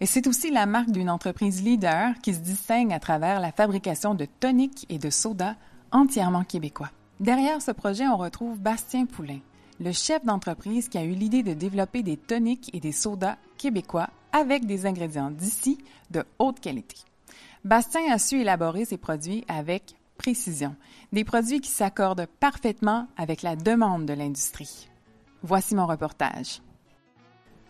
Et c'est aussi la marque d'une entreprise leader qui se distingue à travers la fabrication de toniques et de sodas entièrement québécois. Derrière ce projet, on retrouve Bastien Poulain, le chef d'entreprise qui a eu l'idée de développer des toniques et des sodas québécois avec des ingrédients d'ici de haute qualité. Bastien a su élaborer ses produits avec précision, des produits qui s'accordent parfaitement avec la demande de l'industrie. Voici mon reportage.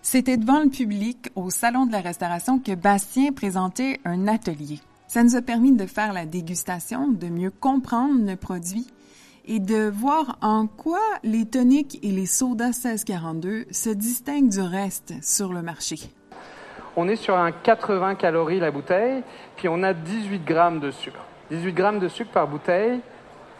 C'était devant le public au Salon de la Restauration que Bastien présentait un atelier. Ça nous a permis de faire la dégustation, de mieux comprendre le produit et de voir en quoi les toniques et les sodas 1642 se distinguent du reste sur le marché. On est sur un 80 calories la bouteille, puis on a 18 grammes de sucre. 18 grammes de sucre par bouteille.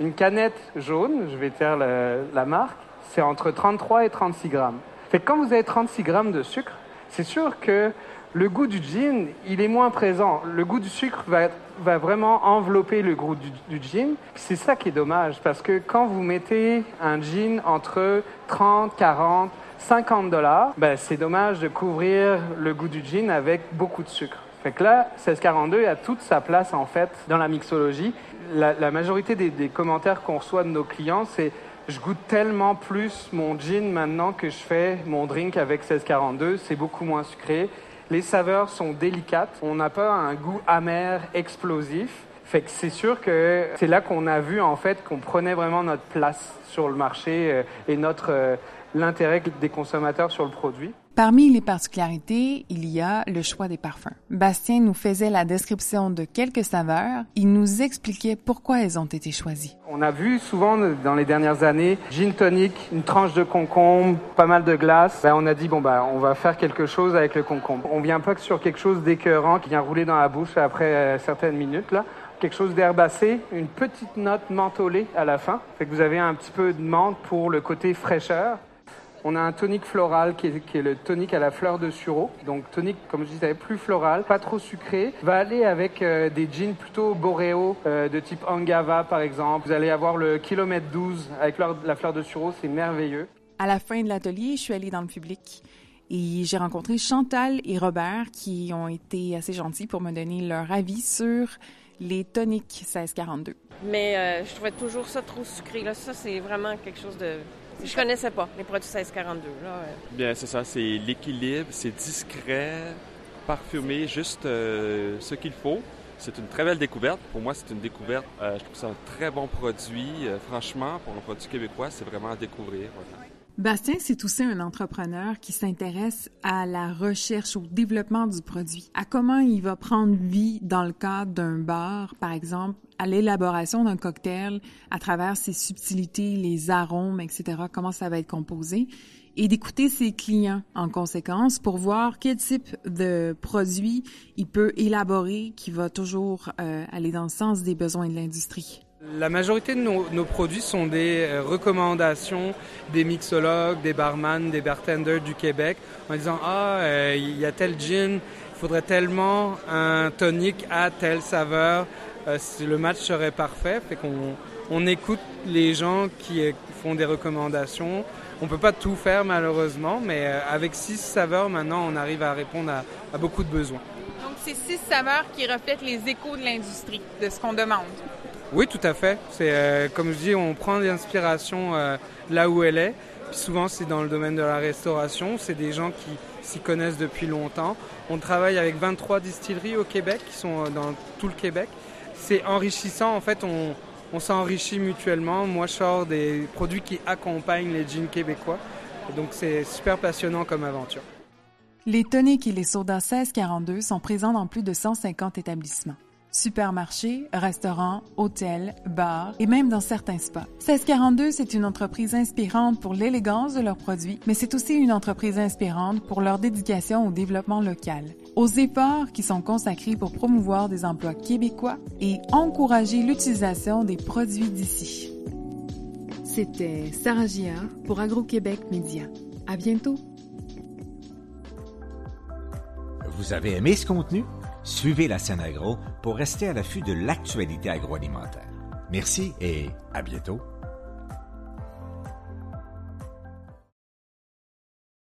Une canette jaune, je vais faire la, la marque, c'est entre 33 et 36 grammes. Fait que quand vous avez 36 grammes de sucre, c'est sûr que le goût du gin, il est moins présent. Le goût du sucre va, va vraiment envelopper le goût du, du gin. C'est ça qui est dommage, parce que quand vous mettez un gin entre 30, 40, 50 dollars, ben, c'est dommage de couvrir le goût du gin avec beaucoup de sucre. Fait que là, 1642 a toute sa place en fait dans la mixologie. La, la majorité des, des commentaires qu'on reçoit de nos clients, c'est je goûte tellement plus mon gin maintenant que je fais mon drink avec 1642. C'est beaucoup moins sucré. Les saveurs sont délicates. On n'a pas un goût amer, explosif. Fait que c'est sûr que c'est là qu'on a vu en fait qu'on prenait vraiment notre place sur le marché euh, et notre euh, l'intérêt des consommateurs sur le produit. Parmi les particularités, il y a le choix des parfums. Bastien nous faisait la description de quelques saveurs. Il nous expliquait pourquoi elles ont été choisies. On a vu souvent dans les dernières années gin tonic, une tranche de concombre, pas mal de glace. Ben, on a dit bon bah on va faire quelque chose avec le concombre. On vient pas que sur quelque chose d'écœurant qui vient rouler dans la bouche après euh, certaines minutes là. Quelque chose d'herbacé, une petite note mentholée à la fin. Fait que vous avez un petit peu de menthe pour le côté fraîcheur. On a un tonique floral qui est, qui est, le tonique à la fleur de sureau. Donc tonique, comme je disais, plus floral, pas trop sucré. Va aller avec euh, des jeans plutôt boréaux euh, de type Angava par exemple. Vous allez avoir le kilomètre 12 avec leur, la fleur de sureau, c'est merveilleux. À la fin de l'atelier, je suis allée dans le public et j'ai rencontré Chantal et Robert qui ont été assez gentils pour me donner leur avis sur les toniques 1642. Mais euh, je trouvais toujours ça trop sucré. Là. Ça, c'est vraiment quelque chose de je connaissais pas les produits 1642. Là. Bien, c'est ça, c'est l'équilibre, c'est discret, parfumé, juste euh, ce qu'il faut. C'est une très belle découverte. Pour moi, c'est une découverte. Euh, je trouve ça un très bon produit. Euh, franchement, pour un produit québécois, c'est vraiment à découvrir. Bastien, c'est aussi un entrepreneur qui s'intéresse à la recherche, au développement du produit, à comment il va prendre vie dans le cadre d'un bar, par exemple, à l'élaboration d'un cocktail, à travers ses subtilités, les arômes, etc., comment ça va être composé, et d'écouter ses clients en conséquence pour voir quel type de produit il peut élaborer qui va toujours euh, aller dans le sens des besoins de l'industrie. La majorité de nos, produits sont des recommandations des mixologues, des barman, des bartenders du Québec en disant ah euh, il y a tel gin, il faudrait tellement un tonic à telle saveur, euh, le match serait parfait. Fait qu'on on écoute les gens qui font des recommandations. On peut pas tout faire malheureusement, mais euh, avec six saveurs maintenant on arrive à répondre à, à beaucoup de besoins. Donc c'est six saveurs qui reflètent les échos de l'industrie, de ce qu'on demande. Oui, tout à fait. C'est euh, comme je dis, on prend l'inspiration euh, là où elle est. Souvent, c'est dans le domaine de la restauration. C'est des gens qui s'y connaissent depuis longtemps. On travaille avec 23 distilleries au Québec, qui sont dans tout le Québec. C'est enrichissant. En fait, on, on s'enrichit mutuellement. Moi, je sors des produits qui accompagnent les jeans québécois. Donc, c'est super passionnant comme aventure. Les toniques et les sodas 1642 sont présents dans plus de 150 établissements supermarchés, restaurants, hôtels, bars et même dans certains spas. 1642, c'est une entreprise inspirante pour l'élégance de leurs produits, mais c'est aussi une entreprise inspirante pour leur dédication au développement local. aux efforts qui sont consacrés pour promouvoir des emplois québécois et encourager l'utilisation des produits d'ici. C'était Sarah Gia pour Agro-Québec Média. À bientôt! Vous avez aimé ce contenu? Suivez la scène agro pour rester à l'affût de l'actualité agroalimentaire. Merci et à bientôt.